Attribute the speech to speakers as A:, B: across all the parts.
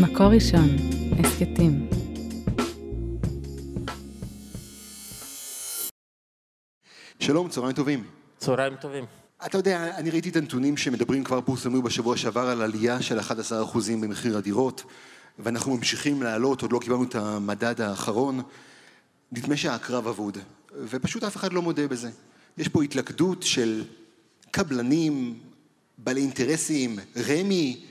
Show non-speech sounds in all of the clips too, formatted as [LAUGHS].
A: מקור ראשון, הסכתים.
B: שלום, צהריים טובים.
C: צהריים טובים.
B: אתה יודע, אני ראיתי את הנתונים שמדברים כבר פורסמו בשבוע שעבר על עלייה של 11% במחיר הדירות, ואנחנו ממשיכים לעלות, עוד לא קיבלנו את המדד האחרון. נדמה שהקרב אבוד, ופשוט אף אחד לא מודה בזה. יש פה התלכדות של קבלנים, בעלי אינטרסים, רמ"י,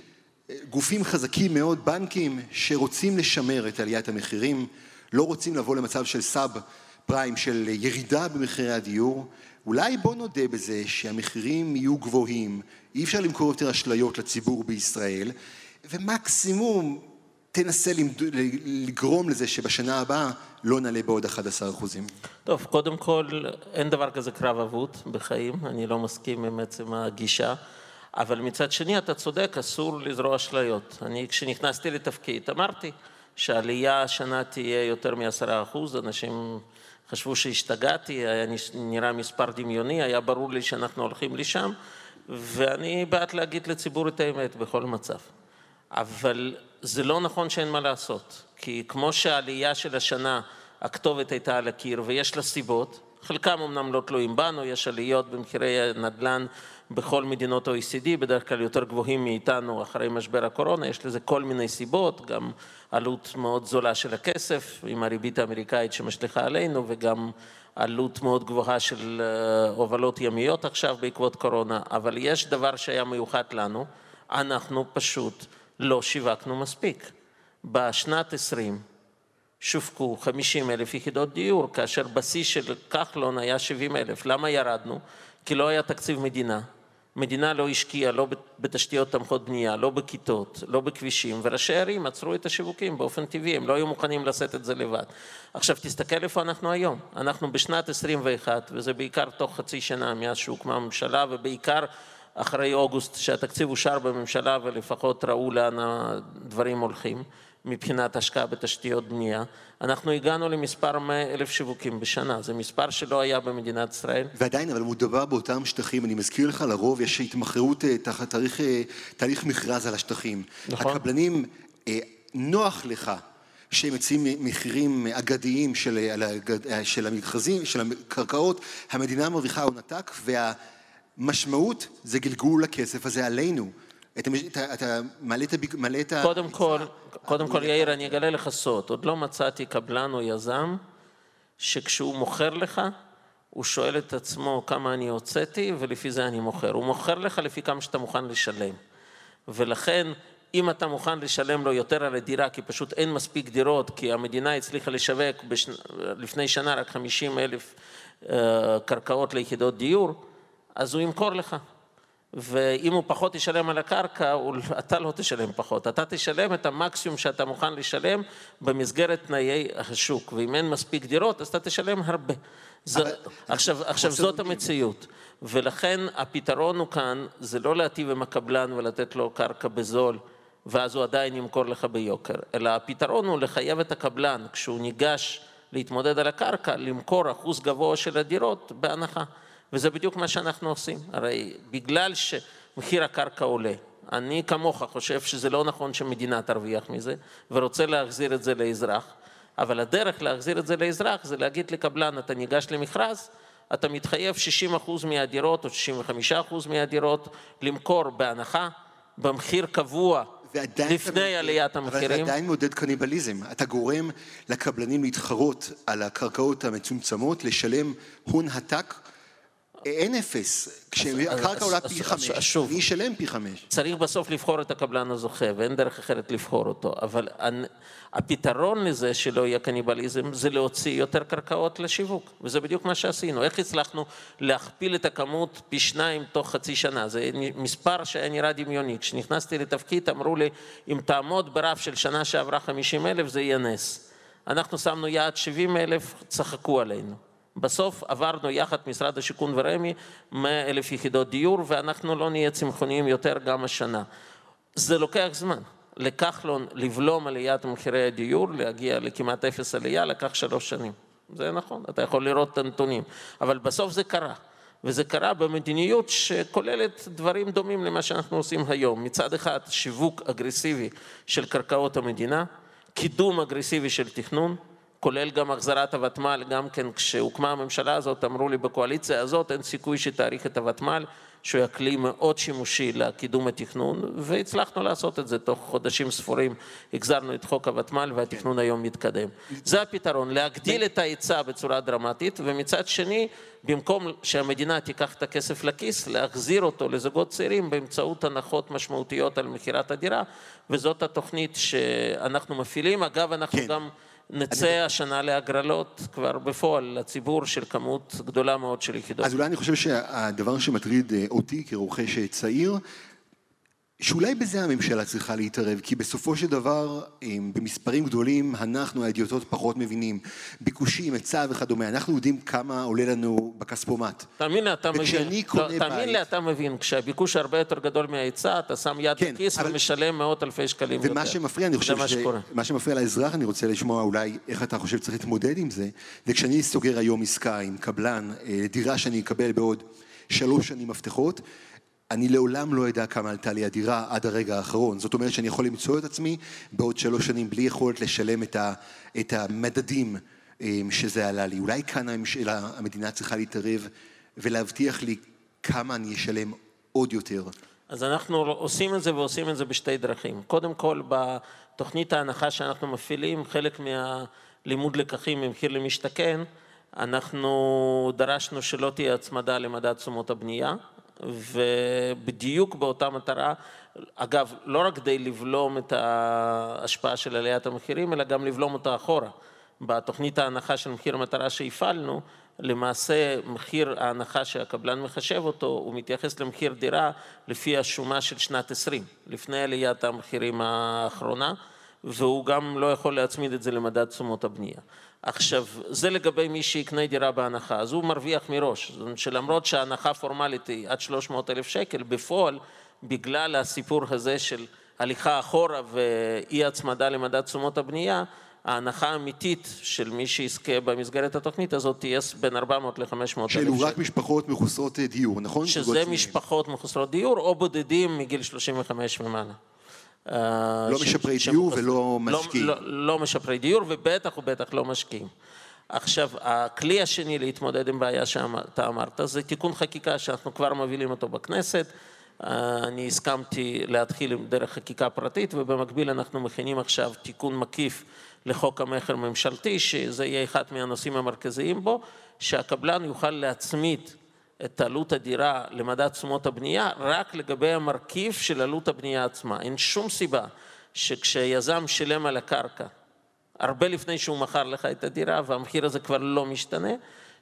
B: גופים חזקים מאוד, בנקים, שרוצים לשמר את עליית המחירים, לא רוצים לבוא למצב של סאב פריים, של ירידה במחירי הדיור. אולי בוא נודה בזה שהמחירים יהיו גבוהים, אי אפשר למכור יותר אשליות לציבור בישראל, ומקסימום תנסה לגרום לזה שבשנה הבאה לא נעלה בעוד 11 אחוזים.
C: טוב, קודם כל, אין דבר כזה קרב אבוד בחיים, אני לא מסכים עם עצם הגישה. אבל מצד שני, אתה צודק, אסור לזרוע אשליות. אני, כשנכנסתי לתפקיד, אמרתי שהעלייה השנה תהיה יותר מ-10 אחוז, אנשים חשבו שהשתגעתי, היה נראה מספר דמיוני, היה ברור לי שאנחנו הולכים לשם, ואני בעד להגיד לציבור את האמת בכל מצב. אבל זה לא נכון שאין מה לעשות, כי כמו שהעלייה של השנה, הכתובת הייתה על הקיר ויש לה סיבות, חלקם אמנם לא תלויים בנו, יש עליות במחירי הנדל"ן בכל מדינות ה-OECD, בדרך כלל יותר גבוהים מאיתנו אחרי משבר הקורונה, יש לזה כל מיני סיבות, גם עלות מאוד זולה של הכסף עם הריבית האמריקאית שמשליכה עלינו וגם עלות מאוד גבוהה של אה, הובלות ימיות עכשיו בעקבות קורונה, אבל יש דבר שהיה מיוחד לנו, אנחנו פשוט לא שיווקנו מספיק. בשנת 20 שווקו 50 אלף יחידות דיור, כאשר בשיא של כחלון היה 70 אלף. למה ירדנו? כי לא היה תקציב מדינה. מדינה לא השקיעה לא בתשתיות תומכות בנייה, לא בכיתות, לא בכבישים, וראשי ערים עצרו את השיווקים באופן טבעי, הם לא היו מוכנים לשאת את זה לבד. עכשיו תסתכל איפה אנחנו היום, אנחנו בשנת 21, וזה בעיקר תוך חצי שנה מאז שהוקמה הממשלה, ובעיקר אחרי אוגוסט שהתקציב אושר בממשלה ולפחות ראו לאן הדברים הולכים. מבחינת השקעה בתשתיות בנייה. אנחנו הגענו למספר 100 אלף שיווקים בשנה, זה מספר שלא היה במדינת ישראל.
B: ועדיין, אבל מדובר באותם שטחים, אני מזכיר לך, לרוב יש התמחרות אה, תחת תהליך, אה, תהליך מכרז על השטחים. נכון. הקבלנים, אה, נוח לך שהם מציעים מחירים אגדיים של, של המכרזים, של הקרקעות, המדינה מרוויחה הון עתק, והמשמעות זה גלגול הכסף הזה עלינו. אתה, אתה, אתה מעלה את ה... מעלה את
C: קודם כל, קודם כל, יאיר, אני אגלה לך סוד. עוד לא מצאתי קבלן או יזם שכשהוא מוכר לך, הוא שואל את עצמו כמה אני הוצאתי ולפי זה אני מוכר. הוא מוכר לך לפי כמה שאתה מוכן לשלם. ולכן, אם אתה מוכן לשלם לו יותר על הדירה, כי פשוט אין מספיק דירות, כי המדינה הצליחה לשווק בשנ... לפני שנה רק 50 אלף uh, קרקעות ליחידות דיור, אז הוא ימכור לך. ואם הוא פחות ישלם על הקרקע, [LAUGHS] אתה לא תשלם פחות, אתה תשלם את המקסימום שאתה מוכן לשלם במסגרת תנאי השוק, ואם אין מספיק דירות, אז אתה תשלם הרבה. זה, עכשיו, עכשיו זאת המציאות, ולכן הפתרון הוא כאן, זה לא להטיב עם הקבלן ולתת לו קרקע בזול, ואז הוא עדיין ימכור לך ביוקר, אלא הפתרון הוא לחייב את הקבלן, כשהוא ניגש להתמודד על הקרקע, למכור אחוז גבוה של הדירות בהנחה. וזה בדיוק מה שאנחנו עושים. הרי בגלל שמחיר הקרקע עולה, אני כמוך חושב שזה לא נכון שמדינה תרוויח מזה, ורוצה להחזיר את זה לאזרח, אבל הדרך להחזיר את זה לאזרח זה להגיד לקבלן, אתה ניגש למכרז, אתה מתחייב 60% מהדירות או 65% מהדירות למכור בהנחה, במחיר קבוע לפני עליית המחירים.
B: אבל זה עדיין מעודד קניבליזם. אתה גורם לקבלנים להתחרות על הקרקעות המצומצמות, לשלם הון עתק אין אפס. כשהקרקע עולה פי חמש, מי ישלם פי חמש?
C: צריך בסוף לבחור את הקבלן הזוכה, ואין דרך אחרת לבחור אותו. אבל הפתרון לזה שלא יהיה קניבליזם, זה להוציא יותר קרקעות לשיווק. וזה בדיוק מה שעשינו. איך הצלחנו להכפיל את הכמות פי שניים תוך חצי שנה? זה מספר שהיה נראה דמיוני. כשנכנסתי לתפקיד אמרו לי, אם תעמוד ברף של שנה שעברה 50 אלף, זה יהיה נס. אנחנו שמנו יעד 70 אלף, צחקו עלינו. בסוף עברנו יחד משרד השיכון ורמ"י 100 אלף יחידות דיור ואנחנו לא נהיה צמחוניים יותר גם השנה. זה לוקח זמן. לכחלון לבלום עליית מחירי הדיור, להגיע לכמעט אפס עלייה, לקח שלוש שנים. זה נכון, אתה יכול לראות את הנתונים. אבל בסוף זה קרה. וזה קרה במדיניות שכוללת דברים דומים למה שאנחנו עושים היום. מצד אחד, שיווק אגרסיבי של קרקעות המדינה, קידום אגרסיבי של תכנון, כולל גם החזרת הוותמ"ל, גם כן כשהוקמה הממשלה הזאת אמרו לי בקואליציה הזאת אין סיכוי שתאריך את הוותמ"ל, שהוא היה כלי מאוד שימושי לקידום התכנון, והצלחנו לעשות את זה תוך חודשים ספורים, החזרנו את חוק הוותמ"ל והתכנון היום מתקדם. זה הפתרון, להגדיל את ההיצע בצורה דרמטית, ומצד שני, במקום שהמדינה תיקח את הכסף לכיס, להחזיר אותו לזוגות צעירים באמצעות הנחות משמעותיות על מכירת הדירה, וזאת התוכנית שאנחנו מפעילים. אגב, אנחנו כן. גם... נצא אני... השנה להגרלות כבר בפועל לציבור של כמות גדולה מאוד של יחידות.
B: אז אולי אני חושב שהדבר שמטריד אה, אותי כרוכש אה, צעיר, שאולי בזה הממשלה צריכה להתערב, כי בסופו של דבר, במספרים גדולים, אנחנו האדיוטות פחות מבינים. ביקושים, היצע וכדומה, אנחנו יודעים כמה עולה לנו בכספומט.
C: תאמין לי, אתה מבין. לא, תאמין לי, אתה מבין, כשהביקוש הרבה יותר גדול מההיצע, אתה שם יד כן, בכיס אבל... ומשלם מאות אלפי שקלים
B: ומה יותר. שמפריע, אני חושב ש... מה שמפריע לאזרח, אני רוצה לשמוע אולי איך אתה חושב שצריך להתמודד עם זה, וכשאני סוגר היום עסקה עם קבלן, אה, דירה שאני אקבל בעוד שלוש שנים מפתחות, אני לעולם לא אדע כמה עלתה לי הדירה עד הרגע האחרון. זאת אומרת שאני יכול למצוא את עצמי בעוד שלוש שנים בלי יכולת לשלם את, ה, את המדדים אמ, שזה עלה לי. אולי כאן הממשלה, המדינה צריכה להתערב ולהבטיח לי כמה אני אשלם עוד יותר.
C: אז אנחנו עושים את זה ועושים את זה בשתי דרכים. קודם כל, בתוכנית ההנחה שאנחנו מפעילים, חלק מהלימוד לקחים ממחיר למשתכן, אנחנו דרשנו שלא תהיה הצמדה למדד תשומות הבנייה. ובדיוק באותה מטרה, אגב, לא רק כדי לבלום את ההשפעה של עליית המחירים, אלא גם לבלום אותה אחורה. בתוכנית ההנחה של מחיר המטרה שהפעלנו, למעשה מחיר ההנחה שהקבלן מחשב אותו, הוא מתייחס למחיר דירה לפי השומה של שנת 20, לפני עליית המחירים האחרונה, והוא גם לא יכול להצמיד את זה למדד תשומות הבנייה. עכשיו, זה לגבי מי שיקנה דירה בהנחה, אז הוא מרוויח מראש, זאת אומרת שלמרות שההנחה פורמלית היא עד 300 אלף שקל, בפועל, בגלל הסיפור הזה של הליכה אחורה ואי הצמדה למדד תשומות הבנייה, ההנחה האמיתית של מי שיזכה במסגרת התוכנית הזאת תהיה בין 400 ל-500 אלף שקל.
B: שאלו רק משפחות מחוסרות דיור, נכון?
C: שזה משפחות מחוסרות דיור או בודדים מגיל 35 ומעלה.
B: אה, לא משפרי דיור ולא לא- משקיעים.
C: לא, לא משפרי דיור ובטח ובטח לא משקיעים. עכשיו, הכלי השני להתמודד עם בעיה שאתה אמרת זה תיקון חקיקה שאנחנו כבר מובילים אותו בכנסת. אה, אני הסכמתי להתחיל דרך חקיקה פרטית ובמקביל אנחנו מכינים עכשיו תיקון מקיף לחוק המכר ממשלתי, שזה יהיה אחד מהנושאים המרכזיים בו, שהקבלן יוכל להצמיד את עלות הדירה למדד תשומות הבנייה רק לגבי המרכיב של עלות הבנייה עצמה. אין שום סיבה שכשיזם שילם על הקרקע הרבה לפני שהוא מכר לך את הדירה והמחיר הזה כבר לא משתנה,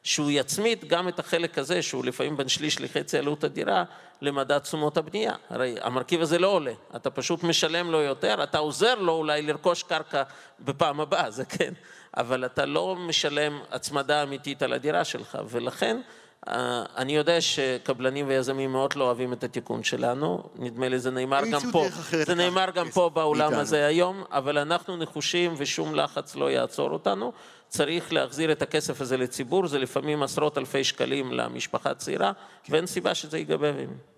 C: שהוא יצמיד גם את החלק הזה, שהוא לפעמים בין שליש לחצי עלות הדירה, למדד תשומות הבנייה. הרי המרכיב הזה לא עולה, אתה פשוט משלם לו יותר, אתה עוזר לו אולי לרכוש קרקע בפעם הבאה, זה כן, אבל אתה לא משלם הצמדה אמיתית על הדירה שלך, ולכן אני יודע שקבלנים ויזמים מאוד לא אוהבים את התיקון שלנו, נדמה לי זה נאמר גם פה, זה נאמר גם פה באולם הזה היום, אבל אנחנו נחושים ושום לחץ לא יעצור אותנו. צריך להחזיר את הכסף הזה לציבור, זה לפעמים עשרות אלפי שקלים למשפחה צעירה, כן. ואין סיבה שזה ייגבה.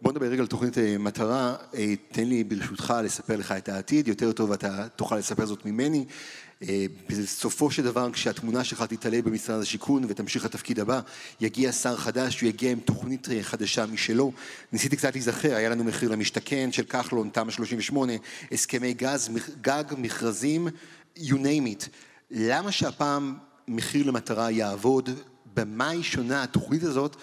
B: בוא נדבר רגע על תוכנית אה, מטרה, אה, תן לי ברשותך לספר לך את העתיד, יותר טוב אתה תוכל לספר זאת ממני. אה, בסופו של דבר, כשהתמונה שלך תתעלה במשרד השיכון ותמשיך לתפקיד הבא, יגיע שר חדש, הוא יגיע עם תוכנית חדשה משלו. ניסיתי קצת להיזכר, היה לנו מחיר למשתכן של כחלון, תמ"א 38, הסכמי גז, גג, מכרזים, you name it. למה שהפעם מחיר למטרה יעבוד? במה היא שונה התוכנית הזאת?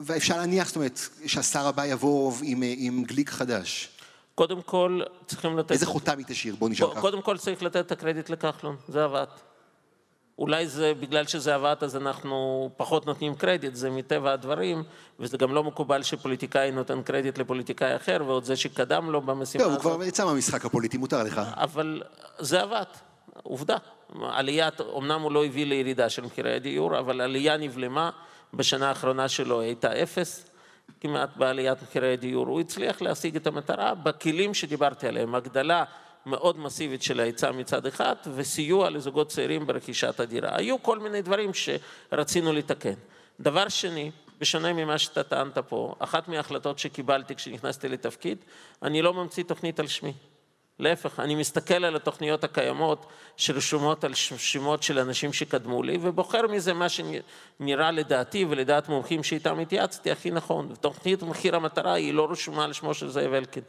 B: ואפשר להניח, זאת אומרת, שהשר הבא יבוא עם, עם גליק חדש.
C: קודם כל צריכים לתת...
B: איזה חותם היא תשאיר? בוא נשאר
C: ככה. קודם כל צריך לתת את הקרדיט לכחלון, זה עבד. אולי זה בגלל שזה עבד אז אנחנו פחות נותנים קרדיט, זה מטבע הדברים, וזה גם לא מקובל שפוליטיקאי נותן קרדיט לפוליטיקאי אחר, ועוד זה שקדם לו במשימה
B: הזאת. לא, הוא כבר יצא מהמשחק הפוליטי, מותר לך.
C: אבל זה עבד, עובדה. עליית, אמנם הוא לא הביא לירידה של מחירי הדיור, אבל עלייה נבלמה, בשנה האחרונה שלו הייתה אפס. כמעט בעליית מחירי הדיור, הוא הצליח להשיג את המטרה בכלים שדיברתי עליהם, הגדלה מאוד מסיבית של ההיצע מצד אחד וסיוע לזוגות צעירים ברכישת הדירה. היו כל מיני דברים שרצינו לתקן. דבר שני, בשונה ממה שאתה טענת פה, אחת מההחלטות שקיבלתי כשנכנסתי לתפקיד, אני לא ממציא תוכנית על שמי. להפך, אני מסתכל על התוכניות הקיימות שרשומות על שמות של אנשים שקדמו לי, ובוחר מזה מה שנראה לדעתי ולדעת מומחים שאיתם התייעצתי הכי נכון. תוכנית מחיר המטרה היא לא רשומה על שמו של זאב אלקין.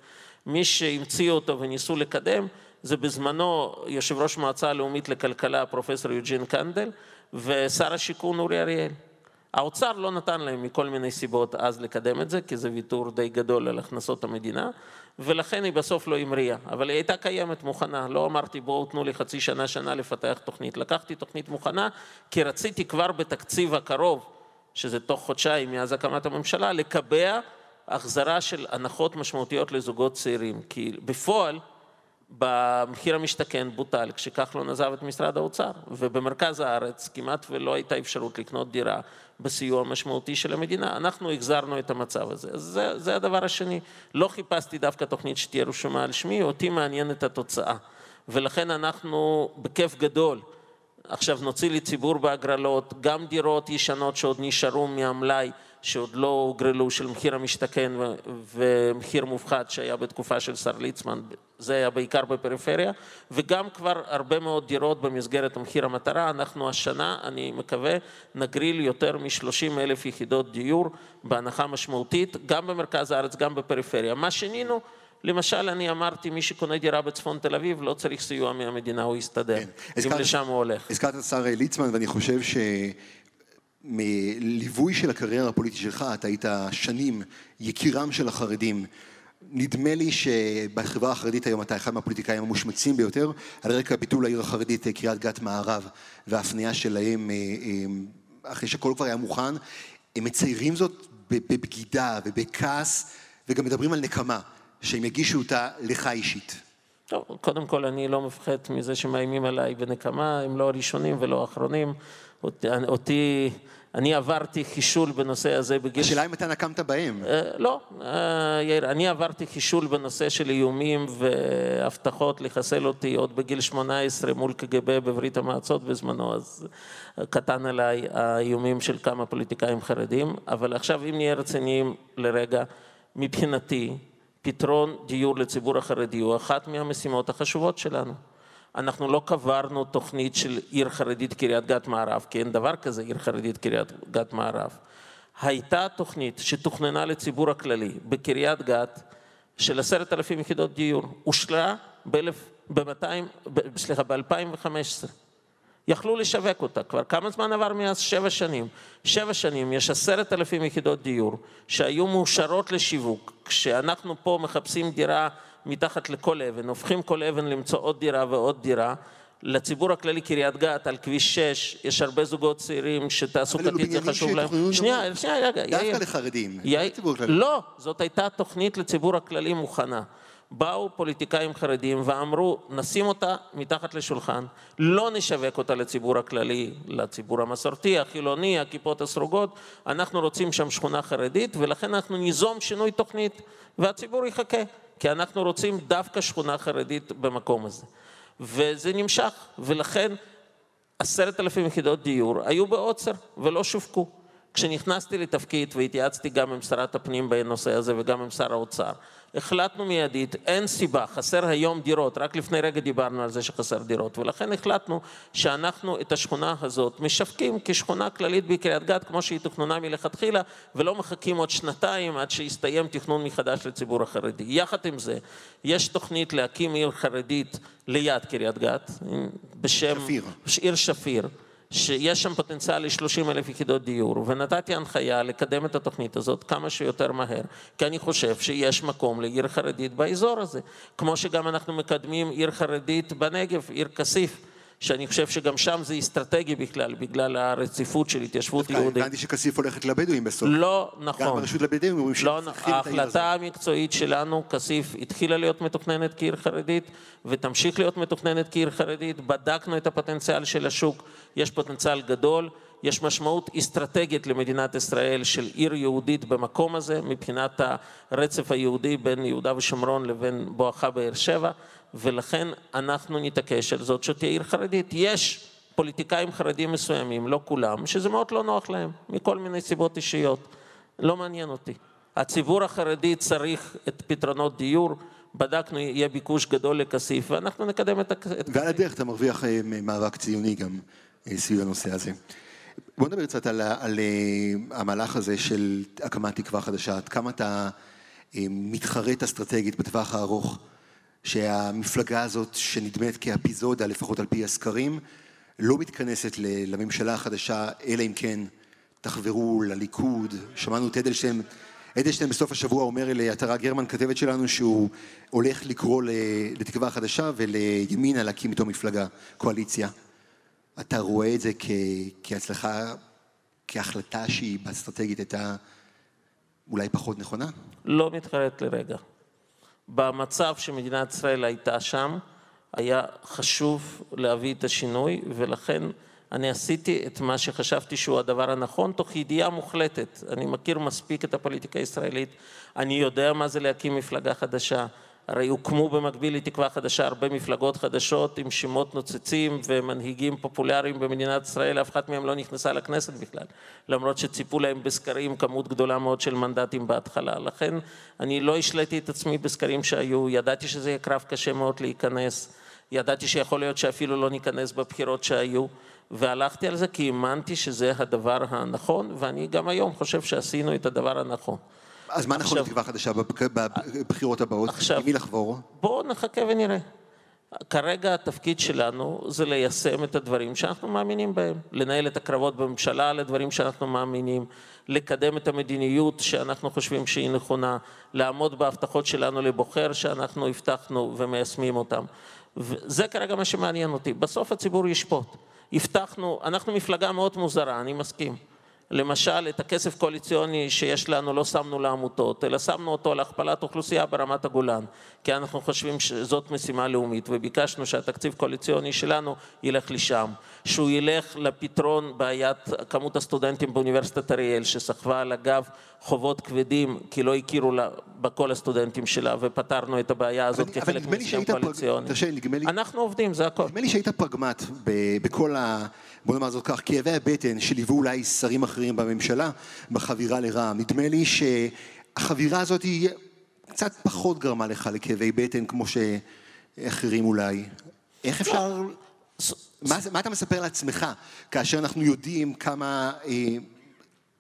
C: מי שהמציאו אותו וניסו לקדם זה בזמנו יושב ראש מועצה הלאומית לכלכלה פרופסור יוג'ין קנדל ושר השיכון אורי אריאל. האוצר לא נתן להם מכל מיני סיבות אז לקדם את זה, כי זה ויתור די גדול על הכנסות המדינה, ולכן היא בסוף לא המריאה. אבל היא הייתה קיימת, מוכנה. לא אמרתי בואו תנו לי חצי שנה, שנה לפתח תוכנית. לקחתי תוכנית מוכנה, כי רציתי כבר בתקציב הקרוב, שזה תוך חודשיים מאז הקמת הממשלה, לקבע החזרה של הנחות משמעותיות לזוגות צעירים. כי בפועל, במחיר המשתכן בוטל כשכחלון עזב את משרד האוצר, ובמרכז הארץ כמעט ולא הייתה אפשרות לקנות דירה בסיוע משמעותי של המדינה. אנחנו החזרנו את המצב הזה. אז זה, זה הדבר השני. לא חיפשתי דווקא תוכנית שתהיה רשומה על שמי, אותי מעניינת התוצאה. ולכן אנחנו בכיף גדול עכשיו נוציא לציבור בהגרלות גם דירות ישנות שעוד נשארו מהמלאי שעוד לא הוגרלו של מחיר המשתכן ומחיר מופחת שהיה בתקופה של שר ליצמן, זה היה בעיקר בפריפריה, וגם כבר הרבה מאוד דירות במסגרת מחיר המטרה. אנחנו השנה, אני מקווה, נגריל יותר מ-30 אלף יחידות דיור בהנחה משמעותית, גם במרכז הארץ, גם בפריפריה. מה שינינו? למשל, אני אמרתי, מי שקונה דירה בצפון תל אביב לא צריך סיוע מהמדינה, הוא יסתדר, כן. אם הזכרת, לשם הוא הולך.
B: הזכרת את השר ליצמן, ואני חושב ש... מליווי של הקריירה הפוליטית שלך, אתה היית שנים יקירם של החרדים. נדמה לי שבחברה החרדית היום אתה אחד מהפוליטיקאים המושמצים ביותר, על רקע ביטול העיר החרדית קריית גת מערב וההפניה שלהם אה, אה, אחרי שהכל כבר היה מוכן. הם מציירים זאת בבגידה ובכעס וגם מדברים על נקמה, שהם יגישו אותה לך אישית.
C: טוב, קודם כל אני לא מפחד מזה שמאיימים עליי בנקמה, הם לא הראשונים ולא האחרונים. אותי, אני עברתי חישול בנושא הזה בגיל...
B: השאלה אם אתה נקמת בהם.
C: אה, לא, אה, יאיר, אני עברתי חישול בנושא של איומים והבטחות לחסל אותי עוד בגיל 18 מול קג"ב בברית המועצות בזמנו, אז קטן עליי האיומים של כמה פוליטיקאים חרדים, אבל עכשיו אם נהיה רציניים לרגע, מבחינתי, פתרון דיור לציבור החרדי הוא אחת מהמשימות החשובות שלנו. אנחנו לא קברנו תוכנית של עיר חרדית קריית גת מערב, כי אין דבר כזה עיר חרדית קריית גת מערב. הייתה תוכנית שתוכננה לציבור הכללי בקריית גת של עשרת אלפים יחידות דיור, אושרה ב-2015. יכלו לשווק אותה. כבר כמה זמן עבר מאז? שבע שנים. שבע שנים יש עשרת אלפים יחידות דיור שהיו מאושרות לשיווק. כשאנחנו פה מחפשים דירה מתחת לכל אבן, הופכים כל אבן למצוא עוד דירה ועוד דירה. לציבור הכללי קריית גת, על כביש 6, יש הרבה זוגות צעירים שתעסוקתית זה חשוב להם.
B: שנייה, שנייה, רגע. דווקא לחרדים,
C: לא, זאת הייתה תוכנית לציבור הכללי מוכנה. באו פוליטיקאים חרדים ואמרו, נשים אותה מתחת לשולחן, לא נשווק אותה לציבור הכללי, לציבור המסורתי, החילוני, הכיפות הסרוגות, אנחנו רוצים שם שכונה חרדית ולכן אנחנו ניזום שינוי תוכנית והציבור יחכה. כי אנחנו רוצים דווקא שכונה חרדית במקום הזה. וזה נמשך, ולכן עשרת אלפים יחידות דיור היו בעוצר ולא שווקו. כשנכנסתי לתפקיד והתייעצתי גם עם שרת הפנים בנושא הזה וגם עם שר האוצר, החלטנו מיידית, אין סיבה, חסר היום דירות, רק לפני רגע דיברנו על זה שחסר דירות, ולכן החלטנו שאנחנו את השכונה הזאת משווקים כשכונה כללית בקריית גת, כמו שהיא תוכננה מלכתחילה, ולא מחכים עוד שנתיים עד שיסתיים תכנון מחדש לציבור החרדי. יחד עם זה, יש תוכנית להקים עיר חרדית ליד קריית גת, בשם...
B: שפיר.
C: עיר שפיר. שיש שם פוטנציאל ל-30 אלף יחידות דיור, ונתתי הנחיה לקדם את התוכנית הזאת כמה שיותר מהר, כי אני חושב שיש מקום לעיר חרדית באזור הזה, כמו שגם אנחנו מקדמים עיר חרדית בנגב, עיר כסיף. שאני חושב שגם שם זה אסטרטגי בכלל, בגלל הרציפות של התיישבות יהודית.
B: הבנתי שכסיף הולכת לבדואים בסוף.
C: לא נכון. גם
B: ברשות לבדואים אומרים
C: לא, ההחלטה המקצועית שלנו, כסיף התחילה להיות מתוכננת כעיר חרדית, ותמשיך להיות מתוכננת כעיר חרדית. בדקנו את הפוטנציאל של השוק, יש פוטנציאל גדול. יש משמעות אסטרטגית למדינת ישראל של עיר יהודית במקום הזה, מבחינת הרצף היהודי בין יהודה ושומרון לבין בואכה באר שבע. ולכן אנחנו נתעקש על זאת שתהיה עיר חרדית. יש פוליטיקאים חרדים מסוימים, לא כולם, שזה מאוד לא נוח להם, מכל מיני סיבות אישיות. לא מעניין אותי. הציבור החרדי צריך את פתרונות דיור, בדקנו, יהיה ביקוש גדול לכסיף, ואנחנו נקדם את הכסיף.
B: ועל הדרך אתה מרוויח אה, מאבק ציוני גם אה, סביב הנושא הזה. בוא נדבר קצת על, על אה, המהלך הזה של הקמת תקווה חדשה, עד כמה אתה מתחרט אסטרטגית בטווח הארוך, שהמפלגה הזאת שנדמת כאפיזודה, לפחות על פי הסקרים, לא מתכנסת לממשלה החדשה, אלא אם כן תחברו לליכוד, שמענו את אדלשטיין אדלשטיין בסוף השבוע אומר לעטרה גרמן, כתבת שלנו, שהוא הולך לקרוא לתקווה חדשה ולימינה להקים איתו מפלגה, קואליציה. אתה רואה את זה כ, כהצלחה, כהחלטה שהיא באסטרטגית הייתה אולי פחות נכונה?
C: לא מתחרט לרגע. במצב שמדינת ישראל הייתה שם, היה חשוב להביא את השינוי, ולכן אני עשיתי את מה שחשבתי שהוא הדבר הנכון, תוך ידיעה מוחלטת. אני מכיר מספיק את הפוליטיקה הישראלית, אני יודע מה זה להקים מפלגה חדשה. הרי הוקמו במקביל לתקווה חדשה הרבה מפלגות חדשות עם שמות נוצצים ומנהיגים פופולריים במדינת ישראל, אף אחת מהם לא נכנסה לכנסת בכלל, למרות שציפו להם בסקרים כמות גדולה מאוד של מנדטים בהתחלה. לכן אני לא השליתי את עצמי בסקרים שהיו, ידעתי שזה יהיה קרב קשה מאוד להיכנס, ידעתי שיכול להיות שאפילו לא ניכנס בבחירות שהיו. והלכתי על זה כי האמנתי שזה הדבר הנכון, ואני גם היום חושב שעשינו את הדבר הנכון.
B: אז מה נכון לתקווה חדשה בבחירות הבאות? עכשיו, מי לחבור?
C: בואו נחכה ונראה. כרגע התפקיד שלנו זה ליישם את הדברים שאנחנו מאמינים בהם, לנהל את הקרבות בממשלה על הדברים שאנחנו מאמינים, לקדם את המדיניות שאנחנו חושבים שהיא נכונה, לעמוד בהבטחות שלנו לבוחר שאנחנו הבטחנו ומיישמים אותם. וזה כרגע מה שמעניין אותי. בסוף הציבור ישפוט. הבטחנו, אנחנו מפלגה מאוד מוזרה, אני מסכים. למשל, את הכסף קואליציוני שיש לנו לא שמנו לעמותות, אלא שמנו אותו על הכפלת אוכלוסייה ברמת הגולן, כי אנחנו חושבים שזאת משימה לאומית, וביקשנו שהתקציב הקואליציוני שלנו ילך לשם, שהוא ילך לפתרון בעיית כמות הסטודנטים באוניברסיטת אריאל, שסחבה על הגב חובות כבדים, כי לא הכירו לה בכל הסטודנטים שלה, ופתרנו את הבעיה הזאת כחלק מהסכם קואליציוני. אנחנו עובדים, זה הכל.
B: נדמה לי שהיית פרגמט בכל ה... בוא נאמר זאת כך, כאבי הבטן שליוו אולי שרים אחרים בממשלה בחבירה לרע"מ. נדמה לי שהחבירה הזאת היא קצת פחות גרמה לך לכאבי בטן כמו שאחרים אולי. איך אפשר... מה, מה אתה מספר לעצמך כאשר אנחנו יודעים כמה אה,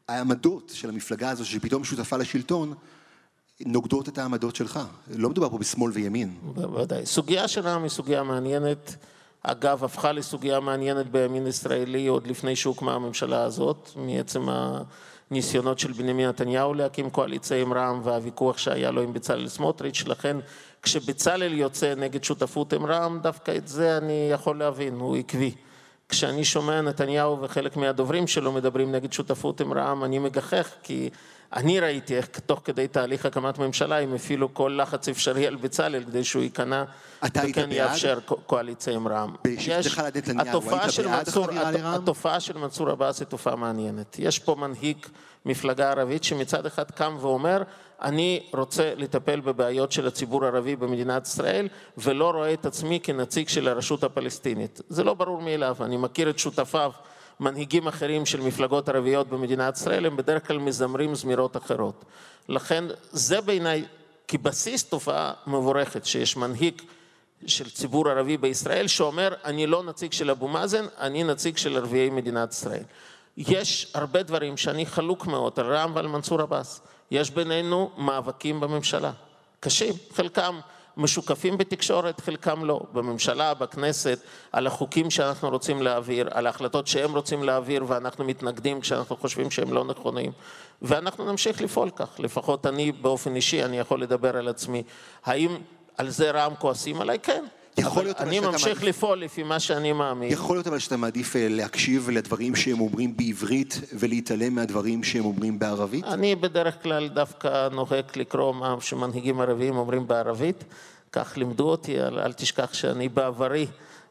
B: העמדות של המפלגה הזו שפתאום שותפה לשלטון נוגדות את העמדות שלך? לא מדובר פה בשמאל וימין.
C: בוודאי. סוגיה של העם היא סוגיה מעניינת. אגב, הפכה לסוגיה מעניינת בימין ישראלי עוד לפני שהוקמה הממשלה הזאת, מעצם הניסיונות של בנימין נתניהו להקים קואליציה עם רע"מ והוויכוח שהיה לו עם בצלאל סמוטריץ', לכן כשבצלאל יוצא נגד שותפות עם רע"מ, דווקא את זה אני יכול להבין, הוא עקבי. כשאני שומע נתניהו וחלק מהדוברים שלו מדברים נגד שותפות עם רע"מ, אני מגחך, כי אני ראיתי איך תוך כדי תהליך הקמת ממשלה הם הפעילו כל לחץ אפשרי על בצלאל כדי שהוא ייכנע וכן יאפשר קואליציה עם רע"מ.
B: בשבתך לנתניהו, היית בעד חבירה לרע"מ?
C: התופעה של מנסור עבאס היא תופעה מעניינת. יש פה מנהיג מפלגה ערבית שמצד אחד קם ואומר אני רוצה לטפל בבעיות של הציבור הערבי במדינת ישראל ולא רואה את עצמי כנציג של הרשות הפלסטינית. זה לא ברור מאליו, אני מכיר את שותפיו מנהיגים אחרים של מפלגות ערביות במדינת ישראל הם בדרך כלל מזמרים זמירות אחרות. לכן זה בעיניי כבסיס תופעה מבורכת שיש מנהיג של ציבור ערבי בישראל שאומר אני לא נציג של אבו מאזן, אני נציג של ערביי מדינת ישראל. יש הרבה דברים שאני חלוק מאוד על רע"מ ועל מנסור עבאס. יש בינינו מאבקים בממשלה, קשים, חלקם משוקפים בתקשורת, חלקם לא, בממשלה, בכנסת, על החוקים שאנחנו רוצים להעביר, על ההחלטות שהם רוצים להעביר ואנחנו מתנגדים כשאנחנו חושבים שהם לא נכונים, ואנחנו נמשיך לפעול כך, לפחות אני באופן אישי, אני יכול לדבר על עצמי. האם על זה רע"מ כועסים עליי? כן. יכול להיות אני ממשיך מעדיף... לפעול לפי מה שאני מאמין.
B: יכול להיות אבל שאתה מעדיף אה, להקשיב לדברים שהם אומרים בעברית ולהתעלם מהדברים שהם אומרים בערבית?
C: אני בדרך כלל דווקא נוהג לקרוא מה שמנהיגים ערביים אומרים בערבית. כך לימדו אותי, אל, אל תשכח שאני בעברי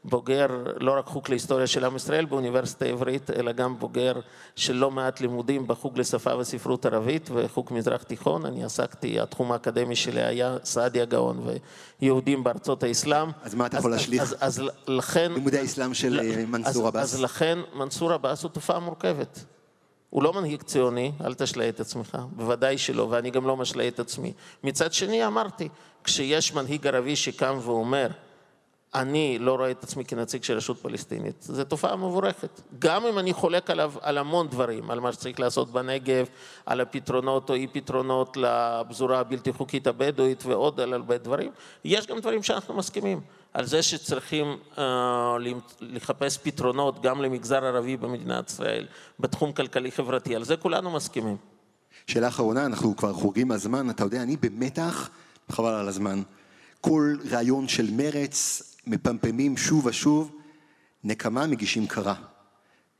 C: בוגר לא רק חוג להיסטוריה של עם ישראל באוניברסיטה העברית, אלא גם בוגר של לא מעט לימודים בחוג לשפה וספרות ערבית וחוג מזרח תיכון. אני עסקתי, התחום האקדמי שלי היה סעדיה גאון ויהודים בארצות האסלאם.
B: אז מה אתה יכול להשליך?
C: אז, אז, אז לכן...
B: לימודי האסלאם של אה, מנסור עבאס.
C: אז, אז לכן מנסור עבאס הוא תופעה מורכבת. הוא לא מנהיג ציוני, אל תשלה את עצמך, בוודאי שלא, ואני גם לא משלה את עצמי. מצד שני, אמרתי, כשיש מנהיג ערבי שקם ואומר, אני לא רואה את עצמי כנציג של רשות פלסטינית, זו תופעה מבורכת. גם אם אני חולק עליו על המון דברים, על מה שצריך לעשות בנגב, על הפתרונות או אי פתרונות לפזורה הבלתי חוקית הבדואית ועוד על הרבה דברים, יש גם דברים שאנחנו מסכימים. על זה שצריכים uh, לחפש פתרונות גם למגזר ערבי במדינת ישראל בתחום כלכלי-חברתי, על זה כולנו מסכימים.
B: שאלה אחרונה, אנחנו כבר חורגים מהזמן, אתה יודע, אני במתח, חבל על הזמן. כל רעיון של מרץ, מפמפמים שוב ושוב, נקמה מגישים קרה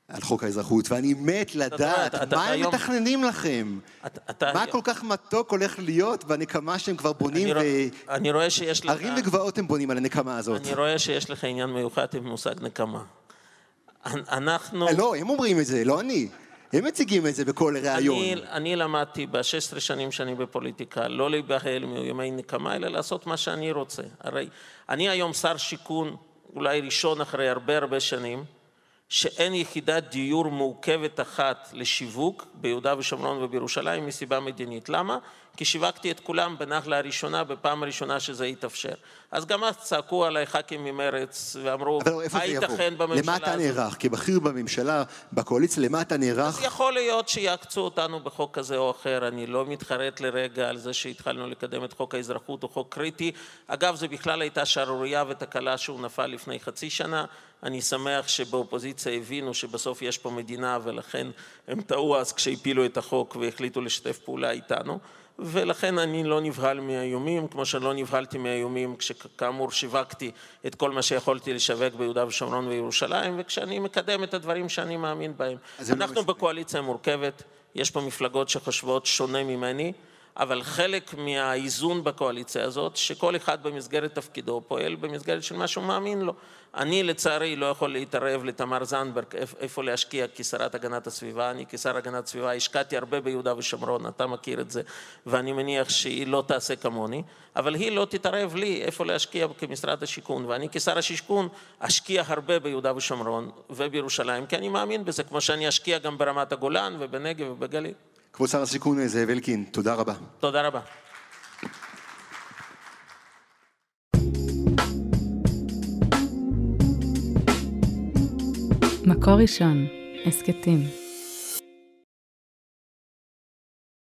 B: על חוק האזרחות, ואני מת לדעת אתה, אתה, מה אתה הם היום... מתכננים לכם. אתה, אתה... מה כל כך מתוק הולך להיות בנקמה שהם כבר בונים,
C: אני, ו... אני רואה שיש לך...
B: ערים וגבעות הם בונים על הנקמה הזאת.
C: אני רואה שיש לך עניין מיוחד עם מושג נקמה. אנחנו...
B: לא, הם אומרים את זה, לא אני. הם מציגים את זה בכל ראיון.
C: אני, אני למדתי ב-16 שנים שאני בפוליטיקה לא להיבהל מימי נקמה, אלא לעשות מה שאני רוצה. הרי אני היום שר שיכון, אולי ראשון אחרי הרבה הרבה שנים, שאין יחידת דיור מורכבת אחת לשיווק ביהודה ושומרון ובירושלים מסיבה מדינית. למה? כי שיווקתי את כולם בנחלה הראשונה, בפעם הראשונה שזה יתאפשר. אז גם אז צעקו עליי ח"כים ממרץ ואמרו,
B: מה ייתכן בממשלה הזאת? למה אתה נערך? כבכיר בממשלה, בקואליציה, למה אתה נערך?
C: אז יכול להיות שיעקצו אותנו בחוק כזה או אחר, אני לא מתחרט לרגע על זה שהתחלנו לקדם את חוק האזרחות, הוא חוק קריטי. אגב, זו בכלל הייתה שערורייה ותקלה שהוא נפל לפני חצי שנה. אני שמח שבאופוזיציה הבינו שבסוף יש פה מדינה ולכן הם טעו אז כשהפילו את החוק והחליטו לשתף פעולה איתנו. ולכן אני לא נבהל מהאיומים, כמו שלא נבהלתי מהאיומים כשכאמור שיווקתי את כל מה שיכולתי לשווק ביהודה ושומרון וירושלים, וכשאני מקדם את הדברים שאני מאמין בהם. לא אנחנו לא בקואליציה מורכבת, יש פה מפלגות שחושבות שונה ממני, אבל חלק מהאיזון בקואליציה הזאת, שכל אחד במסגרת תפקידו פועל במסגרת של מה שהוא מאמין לו. אני לצערי לא יכול להתערב לתמר זנדברג איפה להשקיע כשרת הגנת הסביבה, אני כשר הגנת הסביבה השקעתי הרבה ביהודה ושומרון, אתה מכיר את זה, ואני מניח שהיא לא תעשה כמוני, אבל היא לא תתערב לי איפה להשקיע כמשרד השיכון, ואני כשר השיכון אשקיע הרבה ביהודה ושומרון ובירושלים, כי אני מאמין בזה, כמו שאני אשקיע גם ברמת הגולן ובנגב ובגליל.
B: כבוד שר השיכון זאב אלקין, תודה רבה.
C: תודה רבה.
A: מקור ראשון, הסכתים.